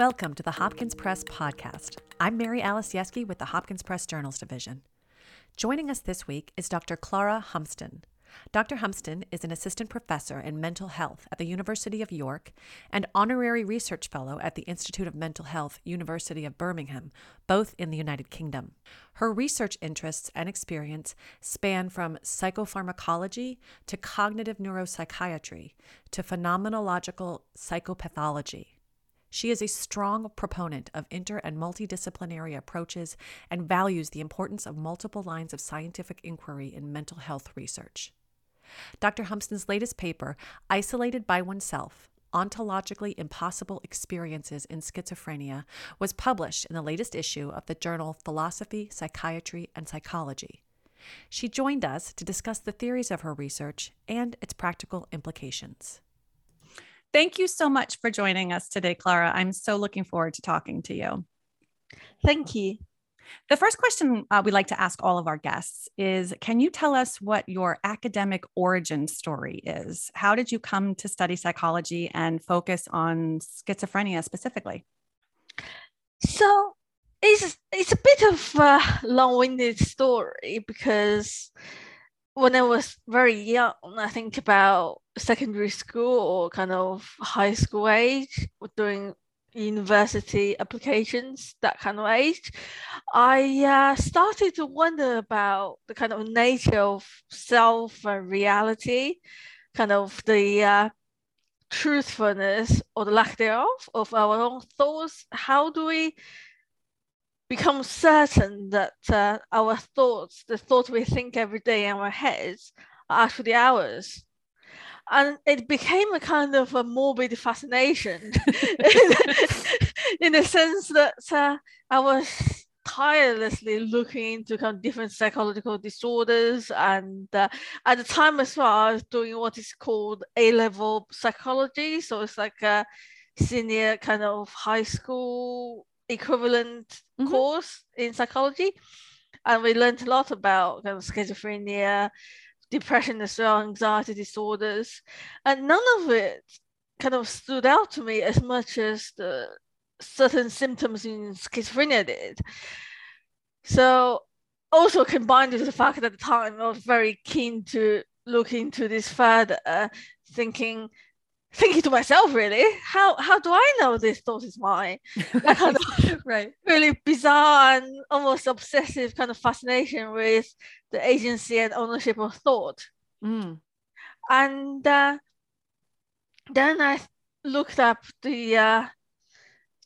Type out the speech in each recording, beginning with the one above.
Welcome to the Hopkins Press podcast. I'm Mary Alice Yeskey with the Hopkins Press Journals Division. Joining us this week is Dr. Clara Humpston. Dr. Humpston is an assistant professor in mental health at the University of York and honorary research fellow at the Institute of Mental Health, University of Birmingham, both in the United Kingdom. Her research interests and experience span from psychopharmacology to cognitive neuropsychiatry to phenomenological psychopathology. She is a strong proponent of inter and multidisciplinary approaches and values the importance of multiple lines of scientific inquiry in mental health research. Dr. Humpston's latest paper, Isolated by Oneself Ontologically Impossible Experiences in Schizophrenia, was published in the latest issue of the journal Philosophy, Psychiatry, and Psychology. She joined us to discuss the theories of her research and its practical implications. Thank you so much for joining us today, Clara. I'm so looking forward to talking to you. Thank you. The first question uh, we like to ask all of our guests is Can you tell us what your academic origin story is? How did you come to study psychology and focus on schizophrenia specifically? So, it's, it's a bit of a long winded story because when I was very young, I think about secondary school or kind of high school age, doing university applications, that kind of age, I uh, started to wonder about the kind of nature of self and reality, kind of the uh, truthfulness or the lack thereof of our own thoughts. How do we become certain that uh, our thoughts, the thoughts we think every day in our heads, are actually ours. And it became a kind of a morbid fascination in the sense that uh, I was tirelessly looking into kind of different psychological disorders. And uh, at the time as well, I was doing what is called A level psychology. So it's like a senior kind of high school equivalent mm-hmm. course in psychology. And we learned a lot about kind of schizophrenia, depression as well, anxiety disorders. And none of it kind of stood out to me as much as the certain symptoms in schizophrenia did. So also combined with the fact that at the time I was very keen to look into this further, thinking thinking to myself, really, how how do I know this thought is mine? kind of right. Really bizarre and almost obsessive kind of fascination with the agency and ownership of thought. Mm. And uh, then I looked up the uh,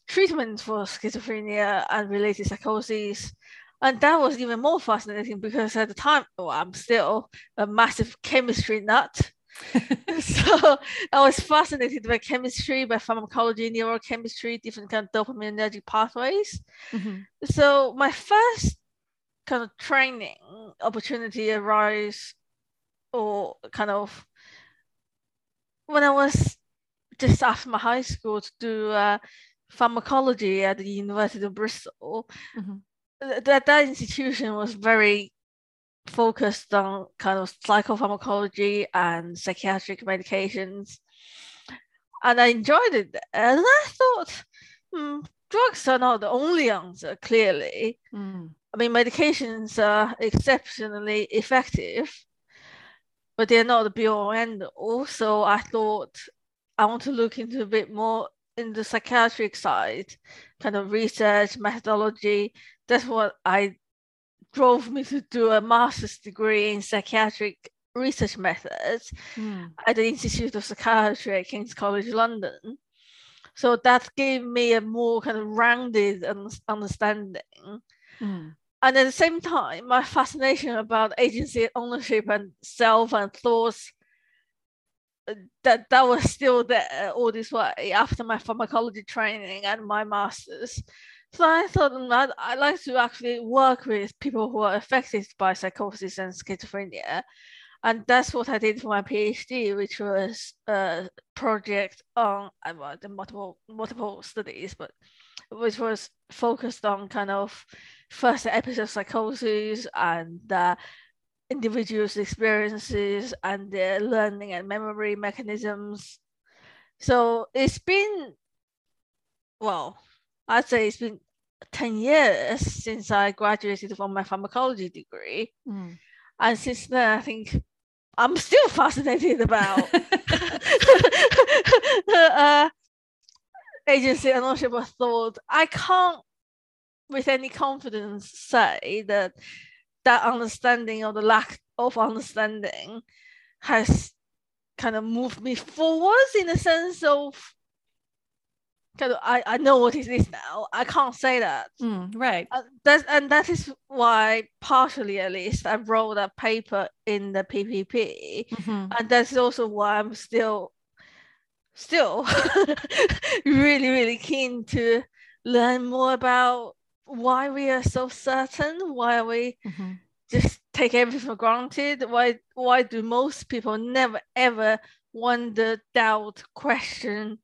treatment for schizophrenia and related psychoses. And that was even more fascinating because at the time, well, I'm still a massive chemistry nut. so I was fascinated by chemistry, by pharmacology, neurochemistry, different kind of dopaminergic pathways. Mm-hmm. So my first kind of training opportunity arose, or kind of when I was just after my high school to do uh, pharmacology at the University of Bristol. Mm-hmm. That that institution was very focused on kind of psychopharmacology and psychiatric medications. And I enjoyed it. And I thought, hmm, drugs are not the only answer, clearly. Mm. I mean, medications are exceptionally effective, but they're not the be all end all. So I thought I want to look into a bit more in the psychiatric side, kind of research, methodology. That's what I drove me to do a master's degree in psychiatric research methods mm. at the Institute of Psychiatry at King's College London. So that gave me a more kind of rounded understanding. Mm. And at the same time, my fascination about agency, ownership, and self and thoughts uh, that that was still there all this way after my pharmacology training and my master's. So I thought I'd, I'd like to actually work with people who are affected by psychosis and schizophrenia. And that's what I did for my PhD, which was a project on well, the multiple multiple studies, but which was focused on kind of first episode psychosis and uh, individuals' experiences and their learning and memory mechanisms. So it's been well, I'd say it's been 10 years since I graduated from my pharmacology degree. Mm. And since then, I think I'm still fascinated about uh, agency and ownership of thought. I can't, with any confidence, say that that understanding or the lack of understanding has kind of moved me forwards in the sense of of I, I know what it is now. I can't say that. Mm, right. Uh, that and that is why partially at least I wrote a paper in the PPP, Mhm. and that's also why I'm still still really really keen to learn more about why we are so certain, why we Mhm. just take everything for granted. Why why do most people never ever wonder, doubt, question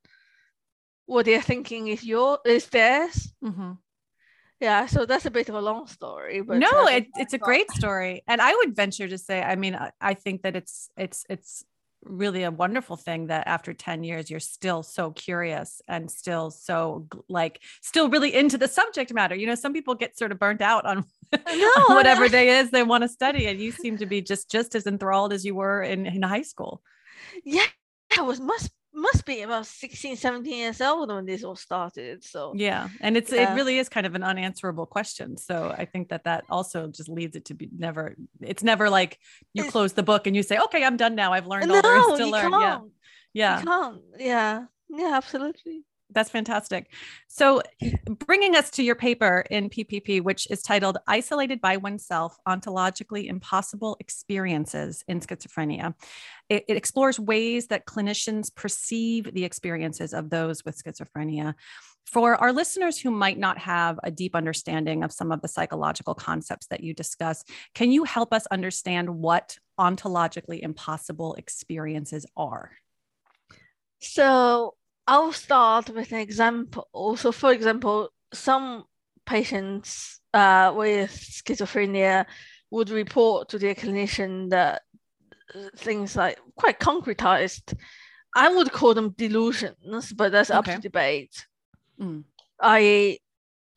what they're thinking is your is theirs? Mhm. Yeah, so that's a bit of a long story, but no, uh, it, it's a great story, and I would venture to say, I mean, I, I think that it's it's it's really a wonderful thing that after 10 years you're still so curious and still so like still really into the subject matter you know some people get sort of burnt out on, No, on whatever I- they is they want to study and you seem to be just just as enthralled as you were in, in high school yeah, I was must must be about 16, 17 years old when this all started. So yeah and it's Yeah. it really is kind of an unanswerable question so i think that that also just leads it to be never it's never like you It's- close the book and you say okay i'm done now i've learned all there is no, to learn can't. yeah yeah You can't. Yeah, yeah, absolutely. That's fantastic. So, bringing us to your paper in PPP, which is titled Isolated by Oneself Ontologically Impossible Experiences in Schizophrenia, it, it explores ways that clinicians perceive the experiences of those with schizophrenia. For our listeners who might not have a deep understanding of some of the psychological concepts that you discuss, can you help us understand what ontologically impossible experiences are? So I'll start with an example. So, for example, some patients uh, with schizophrenia would report to their clinician that things like quite concretized. I would call them delusions, but that's up to debate. Mm. I,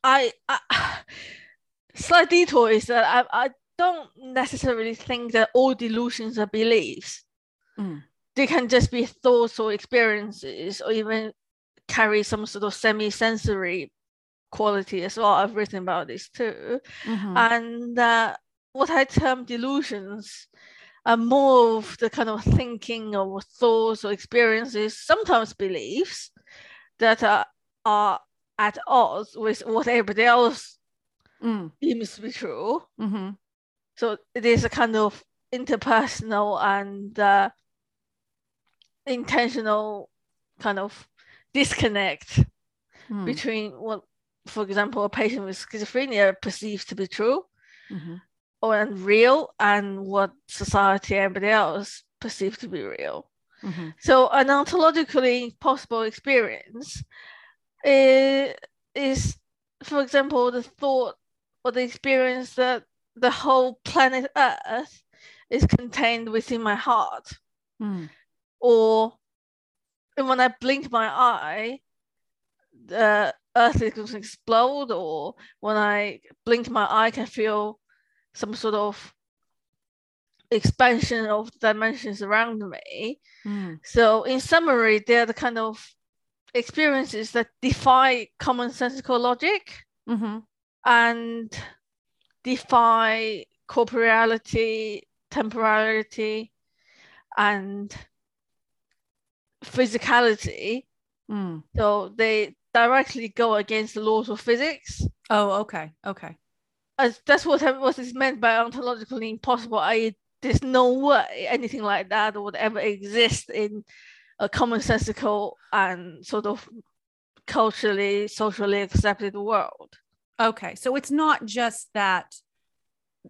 I, I slight detour is that I, I don't necessarily think that all delusions are beliefs Mm. They can just be thoughts or experiences or even carry some sort of semi-sensory quality as well i've written about this too Mhm. and uh, what i term delusions are more of the kind of thinking or thoughts or experiences sometimes beliefs that are, are at odds with what everybody else Mm. deems to be true Mhm. so it is a kind of interpersonal and uh, intentional kind of disconnect Mm. between what, for example, a patient with schizophrenia perceives to be true Mhm. or unreal and what society and everybody else perceives to be real. Mhm. So an ontologically possible experience i- is, for example, the thought or the experience that the whole planet Earth is contained within my heart, Mm. Or when I blink my eye, the Earth is going to explode, or when I blink my eye, I can feel some sort of expansion of dimensions around me. Mm. So, in summary, they're the kind of experiences that defy commonsensical logic Mhm. and defy corporeality, temporality, and physicality. Mm. So, they directly go against the laws of physics. Oh, okay. Okay. As that's what what is meant by ontologically impossible. I there's no way anything like that would ever exist in a commonsensical and sort of culturally, socially accepted world. Okay. So it's not just that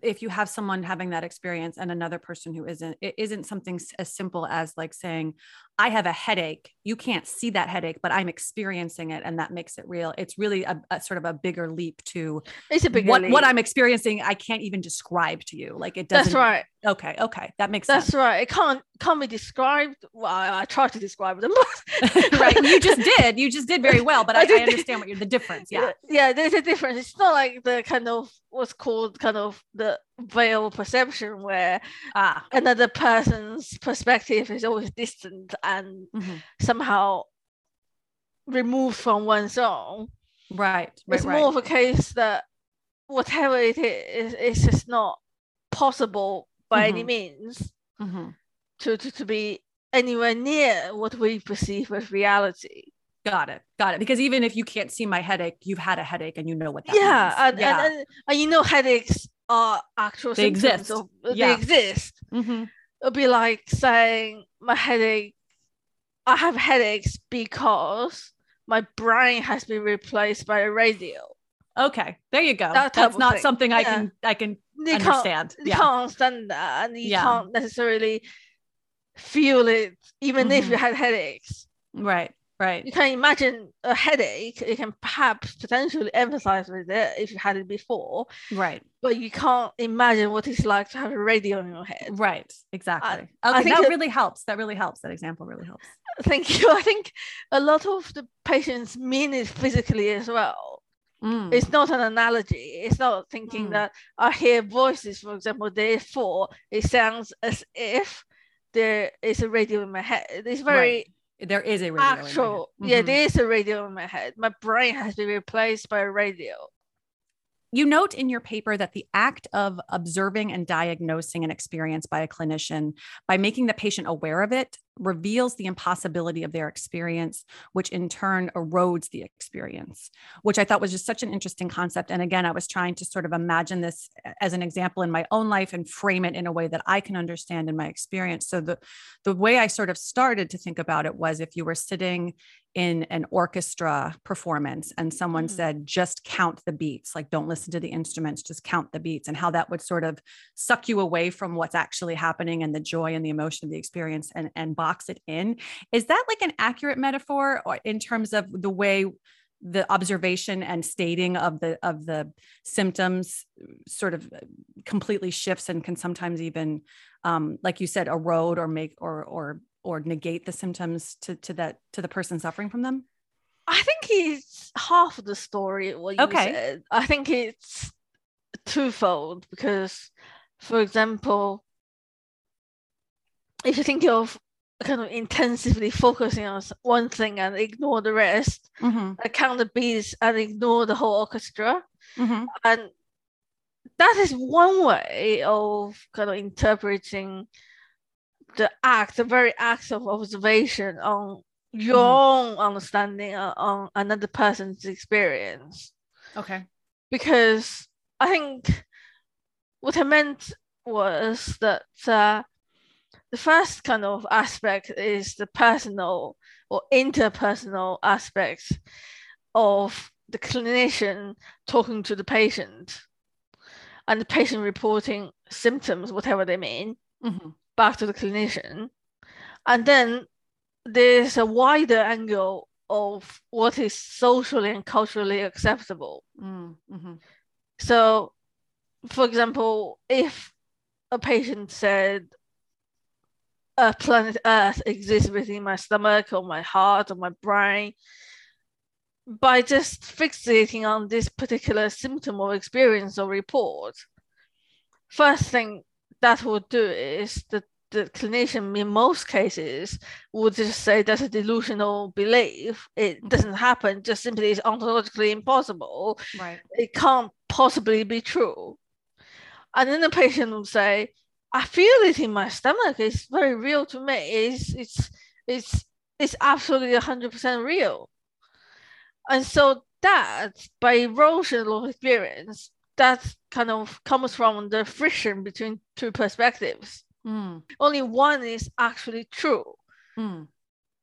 if you have someone having that experience and another person who isn't, it isn't something as simple as like saying, I have a headache. You can't see that headache, but I'm experiencing it and that makes it real. It's really a, a sort of a bigger leap to It's a big what, what I'm experiencing. I can't even describe to you. Like it doesn't. That's right. Okay, okay, that makes That's sense. right. It can't can't be described. Well, I, I tried to describe them. right, you just did. You just did very well, but I I, I understand what you're the difference. Yeah. yeah, there's a difference. It's not like the kind of what's called kind of the veil perception where Ah. another person's perspective is always distant and mhm. somehow removed from one's own. Right. Right. it's right. more of a case that whatever it is, it's just not possible by any Mhm. means Mhm. to, to, to be anywhere near what we perceive as reality. Got it. Got it. Because even if you can't see my headache, you've had a headache and you know what that yeah, means. and, yeah. And, and and you know headaches are actual They exist. of- Yeah. they exist. Mhm. It'll be like saying my headache I have headaches because my brain has been replaced by a radio. Okay. There you go. That That's not thing. something I Yeah. can I can You can't understand. you Yeah. can't understand that and you Yeah. can't necessarily feel it even if you Mhm. had headaches Right. Right. you can imagine a headache you can perhaps potentially emphasize with it if you had it before Right. but you can't imagine what it's like to have a radio in your head Right. Exactly. I okay. think That that- really helps. That really helps. That example really helps. thank you i think a lot of the patients mean it physically as well Mm. it's not an analogy it's not thinking Mm. that i hear voices for example therefore it sounds as if there is a radio in my head it's very there is a radio. in my head. actual yeah Mhm. there is a radio in my head my brain has been replaced by a radio You note in your paper that the act of observing and diagnosing an experience by a clinician by making the patient aware of it reveals the impossibility of their experience, which in turn erodes the experience, which I thought was just such an interesting concept. And again, I was trying to sort of imagine this as an example in my own life and frame it in a way that I can understand in my experience. So the the way I sort of started to think about it was if you were sitting in an orchestra performance and someone Mhm. said just count the beats like don't listen to the instruments just count the beats and how that would sort of suck you away from what's actually happening and the joy and the emotion of the experience and and box it in. Is that like an accurate metaphor or in terms of the way the observation and stating of the of the symptoms sort of completely shifts and can sometimes even um, like you said erode or make or or or negate the symptoms to to that to the person suffering from them? I think it's half of the story what you Okay. said. I think it's twofold because for example if you think of kind of intensively focusing on one thing and ignore the rest mm-hmm. uh, count the beats and ignore the whole orchestra Mm-hmm. and that is one way of kind of interpreting the act, the very act of observation on your own understanding on another person's experience. okay Because I think what I meant was that uh, the first kind of aspect is the personal or interpersonal aspects of the clinician talking to the patient and the patient reporting symptoms, whatever they mean, mm-hmm. back to the clinician. And then there's a wider angle of what is socially and culturally acceptable. Mm-hmm. So, for example, if a patient said, a planet Earth exists within my stomach or my heart or my brain, by just fixating on this particular symptom or experience or report, first thing that would do is that the clinician in most cases would just say that's a delusional belief. It doesn't happen, just simply is ontologically impossible right it can't possibly be true. And then the patient would say, I feel it in my stomach. It's very real to me. It's it's it's it's absolutely hundred percent real. And so that by erosion of experience, that kind of comes from the friction between two perspectives. mm. Only one is actually true. Mm.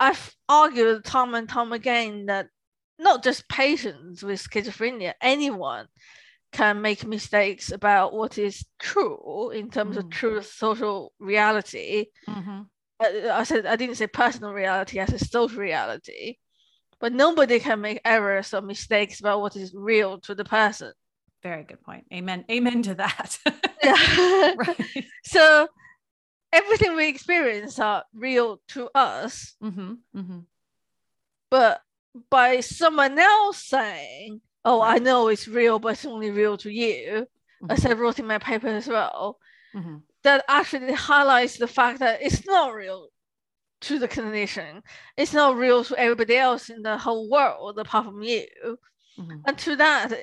I've argued time and time again that not just patients with schizophrenia, anyone can make mistakes about what is true in terms of Mm. true social reality. Mm-hmm. I, I said I didn't say personal reality, I said social reality. But nobody can make errors or mistakes about what is real to the person. very good point amen amen to that right so everything we experience are real to us mm-hmm, mm-hmm. but by someone else saying oh i know it's real but it's only real to you Mhm. as i wrote in my paper as well Mm-hmm. that actually highlights the fact that it's not real to the clinician it's not real to everybody else in the whole world apart from you Mm-hmm. and to that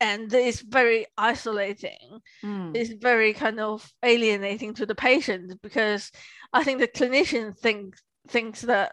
and it's very isolating Mm. it's very kind of alienating to the patient because I think the clinician thinks thinks that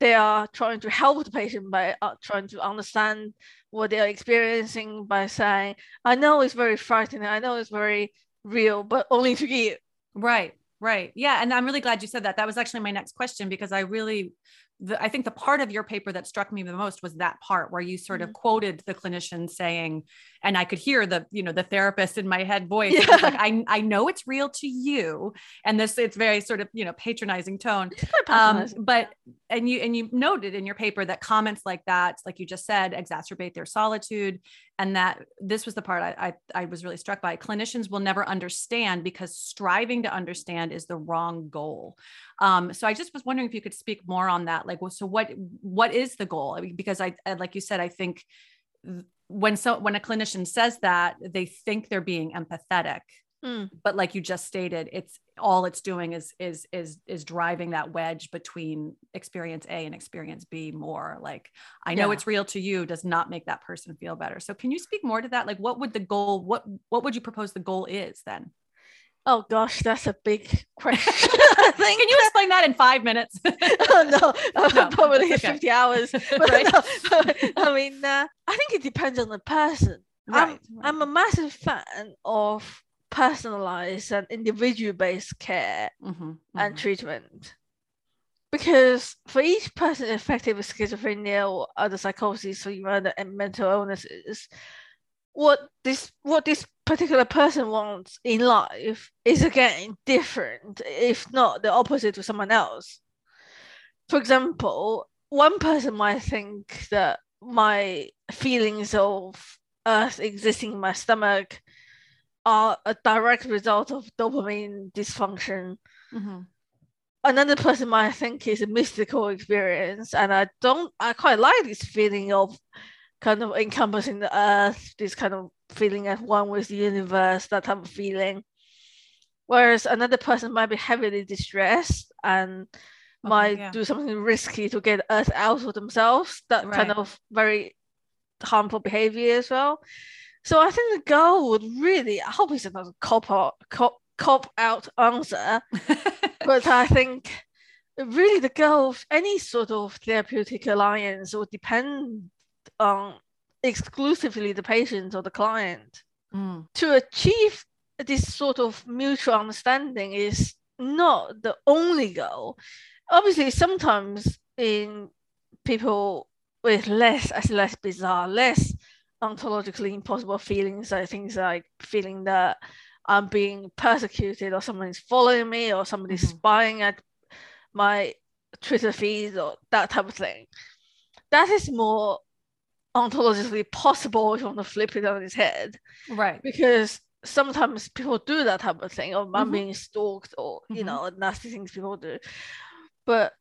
they are trying to help the patient by uh, trying to understand what they are experiencing by saying, "I know it's very frightening. I know it's very real, but only to you." Right, right. Yeah. And I'm really glad you said that. That was actually my next question because I really, the, I think the part of your paper that struck me the most was that part where you sort of quoted the clinician saying, and I could hear the, you know, the therapist in my head voice. Yeah. like, I, I know it's real to you. And this, it's very sort of, you know, patronizing tone. Um, but and you and you noted in your paper that comments like that like you just said exacerbate their solitude and that this was the part I, I i was really struck by. Clinicians will never understand because striving to understand is the wrong goal. Um so i just was wondering if you could speak more on that like so what what is the goal? I mean, because i I- like you said i think th- when so when a clinician says that they think they're being empathetic Mm. but like you just stated it's all it's doing is is is is driving that wedge between experience a and experience b more like i know Yeah. it's real to you does not make that person feel better so can you speak more to that like what would the goal what what would you propose the goal is then Oh gosh, that's a big question. Can you explain that in five minutes oh no, No, probably okay. 50 hours. But Right. no, I mean, uh, I think it depends on the person. right I'm a massive fan of personalized and individual based care Mhm, and mhm. treatment. Because for each person affected with schizophrenia or other psychosis or even other mental illnesses, what this what this particular person wants in life is again different, if not the opposite to someone else. For example, one person might think that my feelings of earth existing in my stomach are a direct result of dopamine dysfunction. Mhm. Another person might think it's a mystical experience, and I don't. I quite like this feeling of kind of encompassing the earth, this kind of feeling at one with the universe, that type of feeling. Whereas another person might be heavily distressed and Okay, might yeah. do something risky to get earth out of themselves. That kind of very harmful behavior as well. So I think the goal would really, I hope it's not a cop out, cop, cop out answer, but I think really the goal of any sort of therapeutic alliance would depend on exclusively the patient or the client. Mm, To achieve this sort of mutual understanding is not the only goal. Obviously, sometimes in people with less, as less bizarre, less ontologically impossible feelings, like things like feeling that I'm being persecuted or someone is following me or somebody's Mhm. spying at my Twitter feed or that type of thing. That is more ontologically possible if you want to flip it on its head right because sometimes people do that type of thing or I'm Mhm. being stalked or you Mhm. know nasty things people do but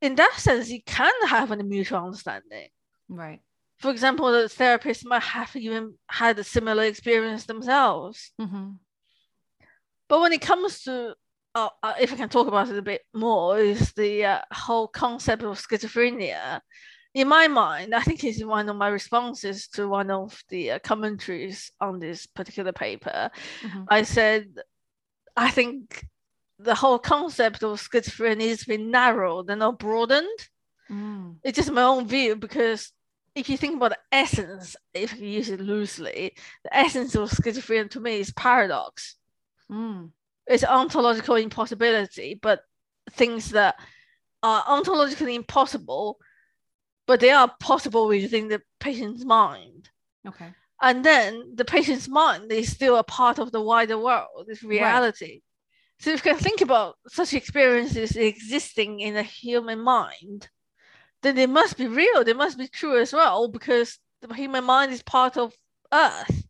in that sense you can have a mutual understanding right for example the therapist might have even had a similar experience themselves Mhm. but when it comes to uh, uh, if I can talk about it a bit more, is the uh, whole concept of schizophrenia. In my mind, I think it's one of my responses to one of the uh, commentaries on this particular paper. Mhm. I said, I think the whole concept of schizophrenia has been narrowed and not broadened. Mm, It's just my own view because if you think about the essence, if you use it loosely, the essence of schizophrenia to me is paradox mm, it's ontological impossibility, but things that are ontologically impossible, but they are possible within the patient's mind. okay And then the patient's mind is still a part of the wider world, this reality. So if you can think about such experiences existing in a human mind, then they must be real, they must be true as well, because the human mind is part of Earth.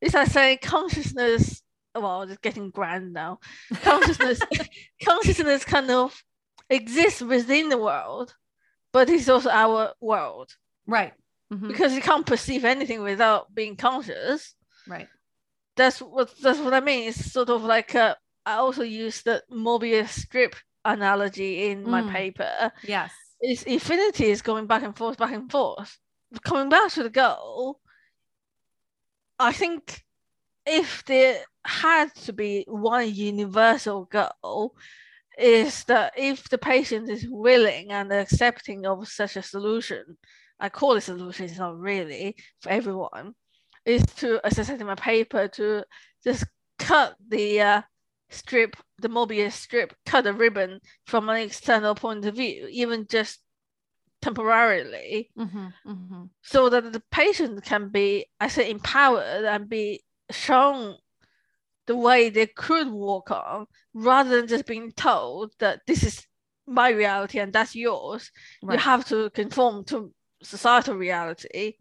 It's like saying consciousness. Well, it's getting grand now. Consciousness, consciousness kind of exists within the world, but it's also our world Right. Mhm. because you can't perceive anything without being conscious. Right. That's what that's what I mean. It's sort of like uh, I also use the Mobius strip analogy in my Mm. paper. Yes. Is infinity is going back and forth, back and forth. Coming back to the goal, I think if there had to be one universal goal, is that if the patient is willing and accepting of such a solution, I call it solution, it's not really for everyone, is to, as I said in my paper, to just cut the uh, strip, the Mobius strip, cut a ribbon from an external point of view, even just temporarily, Mm-hmm. Mm-hmm. so that the patient can be, I say, empowered and be shown the way they could walk on, rather than just being told that this is my reality and that's yours. Right. You have to conform to societal reality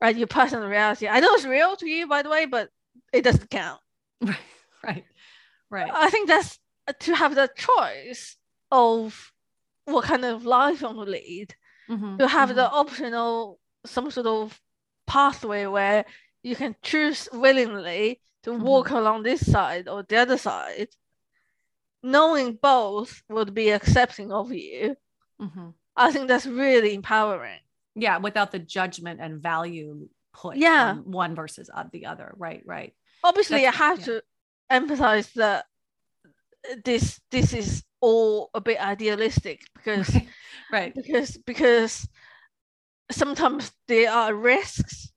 and your personal reality. I know it's real to you, by the way, but it doesn't count. Right. Right. Right. I think that's to have the choice of what kind of life you want to lead. Mhm, to have mhm. the optional some sort of pathway where you can choose willingly to Mm-hmm. walk along this side or the other side knowing both would be accepting of you Mhm. i think that's really empowering Yeah, without the judgment and value put Yeah. on one versus o- the other. Right. Right. obviously That's- i have yeah. to emphasize that this this is all a bit idealistic because Right. because because sometimes there are risks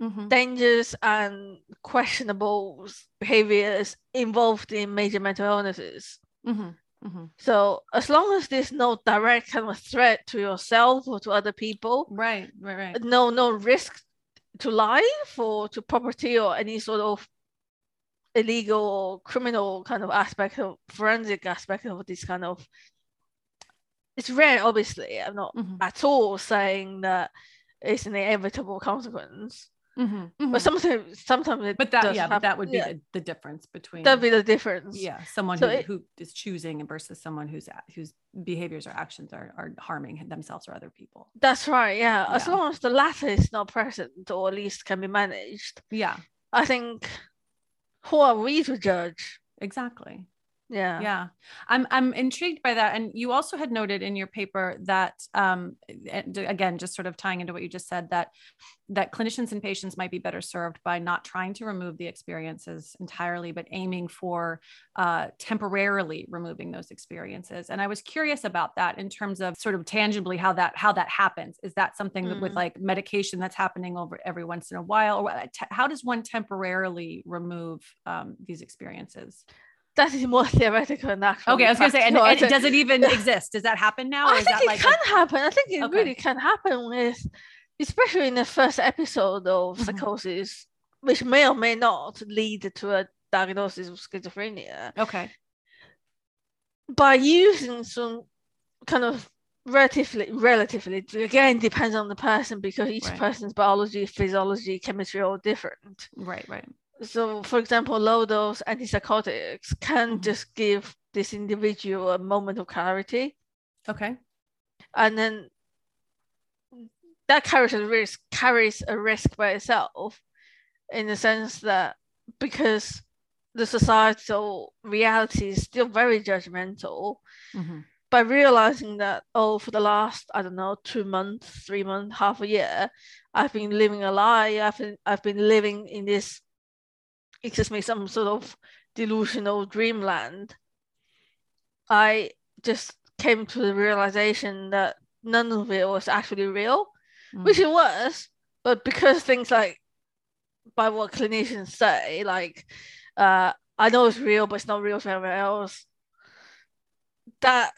Mhm. dangers and questionable behaviors involved in major mental illnesses. Mhm. Mhm. So as long as there's no direct kind of threat to yourself or to other people, Right. Right. Right. no no risk to life or to property or any sort of illegal or criminal kind of aspect of forensic aspect of this kind of it's rare obviously i'm not Mhm. at all saying that it's an inevitable consequence Mhm. Mhm. but sometimes sometimes it But that, yeah, but that would be yeah, the, the difference between that'd be the difference yeah, someone So who, it- who is choosing versus someone who's whose behaviors or actions are, are harming themselves or other people. that's right yeah. as long as the latter is not present or at least can be managed Yeah, i think who are we to judge exactly. Yeah Yeah, I'm I'm intrigued by that. And you also had noted in your paper that um, and again, just sort of tying into what you just said that that clinicians and patients might be better served by not trying to remove the experiences entirely, but aiming for uh, temporarily removing those experiences. And I was curious about that in terms of sort of tangibly how that how that happens. Is that something that with Mm. like medication that's happening over every once in a while, or what- how does one temporarily remove um, these experiences? That is more theoretical than actual Okay, I was gonna say, and. And does it even exist? Does that happen now, or I is think that it like can a- happen. I think it Okay. really can happen with, especially in the first episode of Mhm. psychosis, which may or may not lead to a diagnosis of schizophrenia. okay? By using some kind of relatively, relatively, again, depends on the person because each Right. person's biology, physiology, chemistry are all different. Right, right. So, for example, low dose antipsychotics can Mhm. just give this individual a moment of clarity. Okay. and then that carries a risk carries a risk by itself in the sense that because the societal reality is still very judgmental Mhm. by realizing that oh for the last i don't know two months three months half a year i've been living a lie i've been, I've been living in this excuse me some sort of delusional dreamland i just came to the realization that none of it was actually real which Mm. it was but because things like by what clinicians say like uh i know it's real but it's not real to everyone else that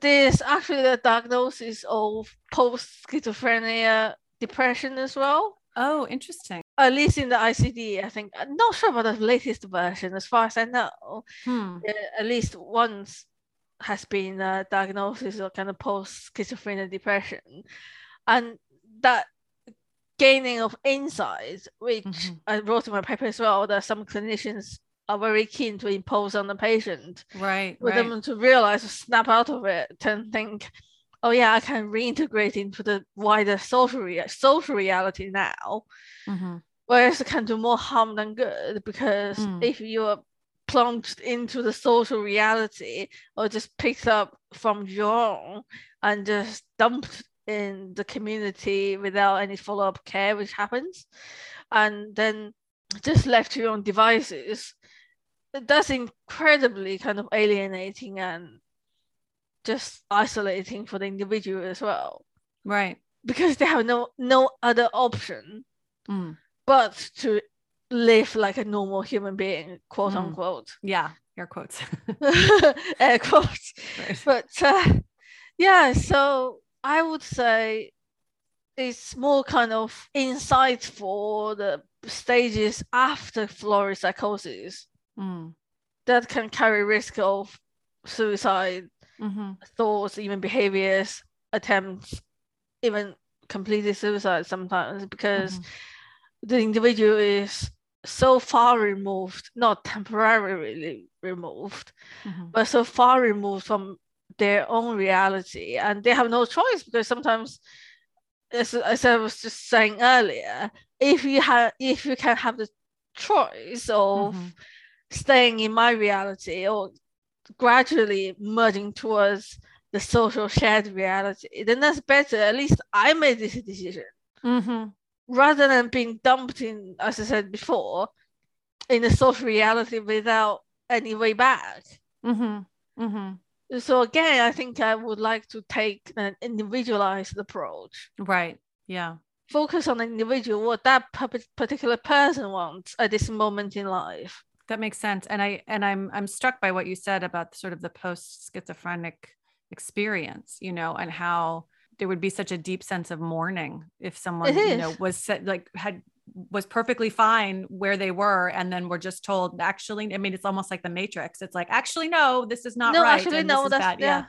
there's actually a diagnosis of post schizophrenia depression as well Oh, interesting. At least in the icd i think i'm not sure about the latest version as far as i know Hmm. uh, at least once has been a diagnosis of kind of post schizophrenia depression and that gaining of insights, which Mhm. I wrote in my paper as well, that some clinicians are very keen to impose on the patient Right. for right. them to realize, snap out of it, and think, oh yeah, I can reintegrate into the wider social rea- social reality now. Mhm. Whereas it can do more harm than good because Mm. if you are plunged into the social reality or just picked up from your own and just dumped in the community without any follow-up care, which happens, and then just left to your own devices, that's incredibly kind of alienating and just isolating for the individual as well Right. because they have no no other option Mm. But to live like a normal human being, quote Mm. unquote, Yeah. Air quotes. air quotes. Right. But uh, yeah, so I would say it's more kind of insight for the stages after florid psychosis Mm. that can carry risk of suicide hmm thoughts, even behaviors, attempts, even completed suicide sometimes because Mhm. The individual is so far removed, not temporarily removed, Mhm. but so far removed from their own reality, and they have no choice because sometimes, as, as I was just saying earlier, if you have if you can have the choice of Mhm. staying in my reality or gradually merging towards the social shared reality, then that's better. At least I made this decision Mhm. Rather than being dumped in, as I said before, in a social reality without any way back. Mhm. Mhm. So again, I think I would like to take an individualized approach. Right. Yeah. Focus on the individual, what that particular person wants at this moment in life. That makes sense. And I and I'm I'm struck by what you said about sort of the post schizophrenic experience, you know, and how there would be such a deep sense of mourning if someone, you know, was set, like had was perfectly fine where they were and then were just told actually I mean it's almost like the matrix. It's like actually no, this is not no, right. actually, no, this is that's bad. yeah. yeah.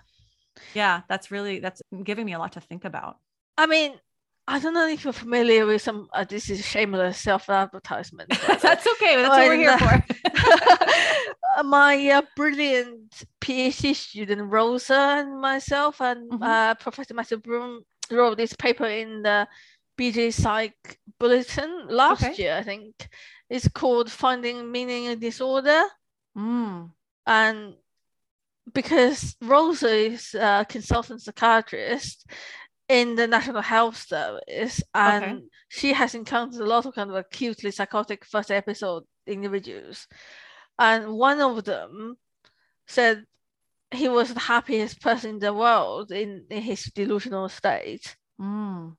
Yeah, that's really that's giving me a lot to think about. I mean, I don't know if you're familiar with some. Uh, this is shameless self-advertisement. that's okay. That's what we're here and, for. my uh, brilliant PhD student Rosa and myself and Mhm. uh, Professor Matthew Broome wrote this paper in the BJ Psych Bulletin last Okay. year, I think. It's called Finding Meaning in Disorder. Mm, And because Rosa is a consultant psychiatrist in the National Health Service, and Okay. she has encountered a lot of kind of acutely psychotic first episode individuals. And one of them said he was the happiest person in the world in, in his delusional state. mm.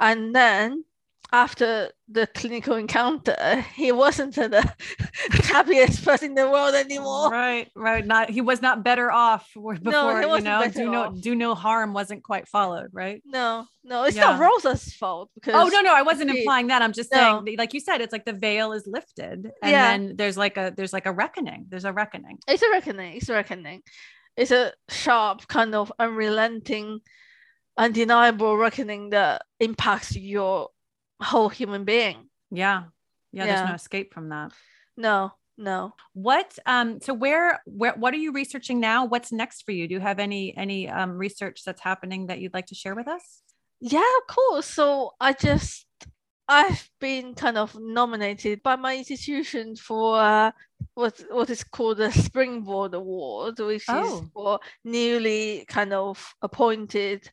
And then after the clinical encounter, he wasn't the happiest person in the world anymore. Right, right. Not he was not better off before, he you know, do no off. do no harm wasn't quite followed, right? No, no, it's not Rosa's fault because Oh no, no, I wasn't she- implying that. I'm just No. saying, like you said, it's like the veil is lifted, and Yeah. then there's like a there's like a reckoning. There's a reckoning. it's a reckoning. It's a reckoning. It's a sharp, kind of unrelenting, undeniable reckoning that impacts your whole human being. Yeah, yeah. There's no escape from that. No, no. What um so where where what are you researching now? What's next for you? Do you have any any um research that's happening that you'd like to share with us? Yeah, of course. So I just I've been kind of nominated by my institution for uh, what what is called the Springboard Award, which is Oh. for newly kind of appointed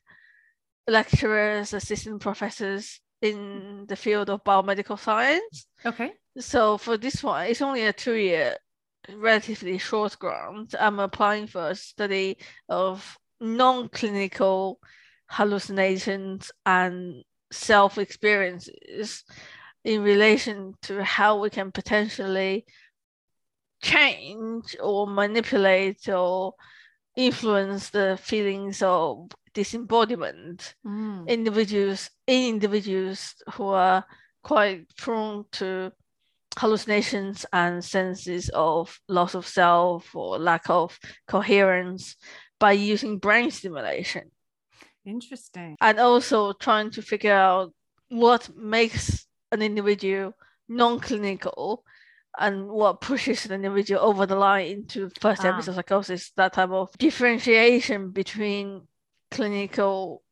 lecturers, assistant professors in the field of biomedical science. Okay. So for this one, it's only a two-year, relatively short grant. I'm applying for a study of non-clinical hallucinations and self-experiences in relation to how we can potentially change or manipulate or influence the feelings of disembodiment Mm. individuals in individuals who are quite prone to hallucinations and senses of loss of self or lack of coherence by using brain stimulation Interesting. and also trying to figure out what makes an individual non-clinical and what pushes an individual over the line into first Ah. episode psychosis, that type of differentiation between clinical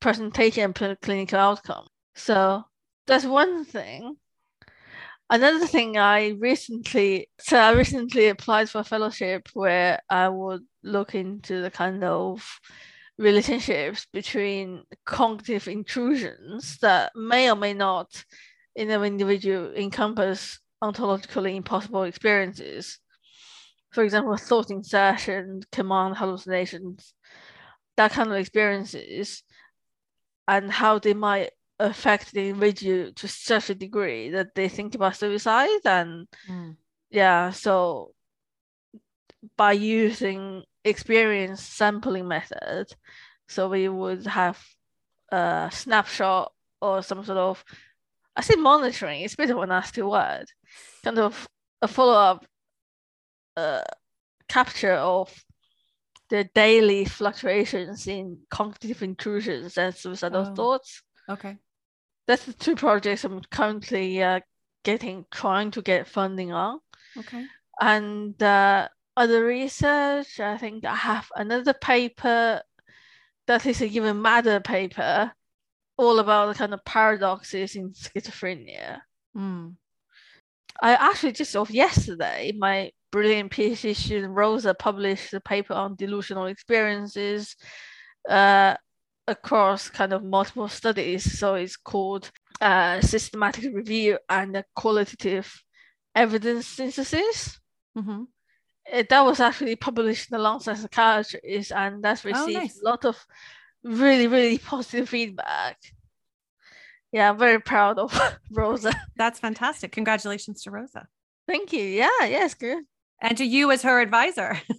presentation and pl- clinical outcome. So that's one thing. Another thing I recently so I recently applied for a fellowship where I would look into the kind of relationships between cognitive intrusions that may or may not in an individual encompass ontologically impossible experiences. For example, thought insertion, command hallucinations, that kind of experiences, and how they might affect the individual to such a degree that they think about suicide and Mm. yeah, so by using experience sampling method, so we would have a snapshot or some sort of, I say monitoring, it's a bit of a nasty word, kind of a follow-up uh, capture of the daily fluctuations in cognitive intrusions and suicidal Oh. thoughts. Okay. That's the two projects I'm currently uh, getting, trying to get funding on. Okay. And uh, other research, I think I have another paper that is a given madder paper, all about the kind of paradoxes in schizophrenia. Mm. I actually just of yesterday, my brilliant PhD student Rosa published a paper on delusional experiences uh, across kind of multiple studies. So it's called uh, systematic review and a qualitative evidence synthesis. hmm it, that was actually published in the Lancet Psychiatry, and that's received nice. a lot of really, really positive feedback. Yeah, I'm very proud of Rosa. That's fantastic. Congratulations to Rosa. Thank you. Yeah, yes, good. And to you as her advisor.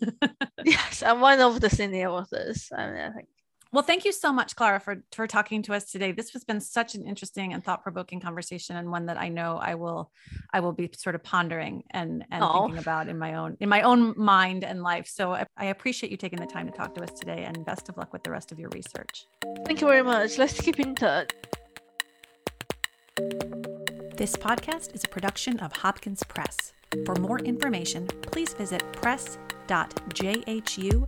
Yes, I'm one of the senior authors. I mean, I think. Well, thank you so much, Clara, for, for talking to us today. This has been such an interesting and thought-provoking conversation and one that I know I will I will be sort of pondering and, and Aw. thinking about in my own in my own mind and life. So I, I appreciate you taking the time to talk to us today and best of luck with the rest of your research. Thank you very much. Let's keep in touch. This podcast is a production of Hopkins Press. For more information, please visit press.jhu.edu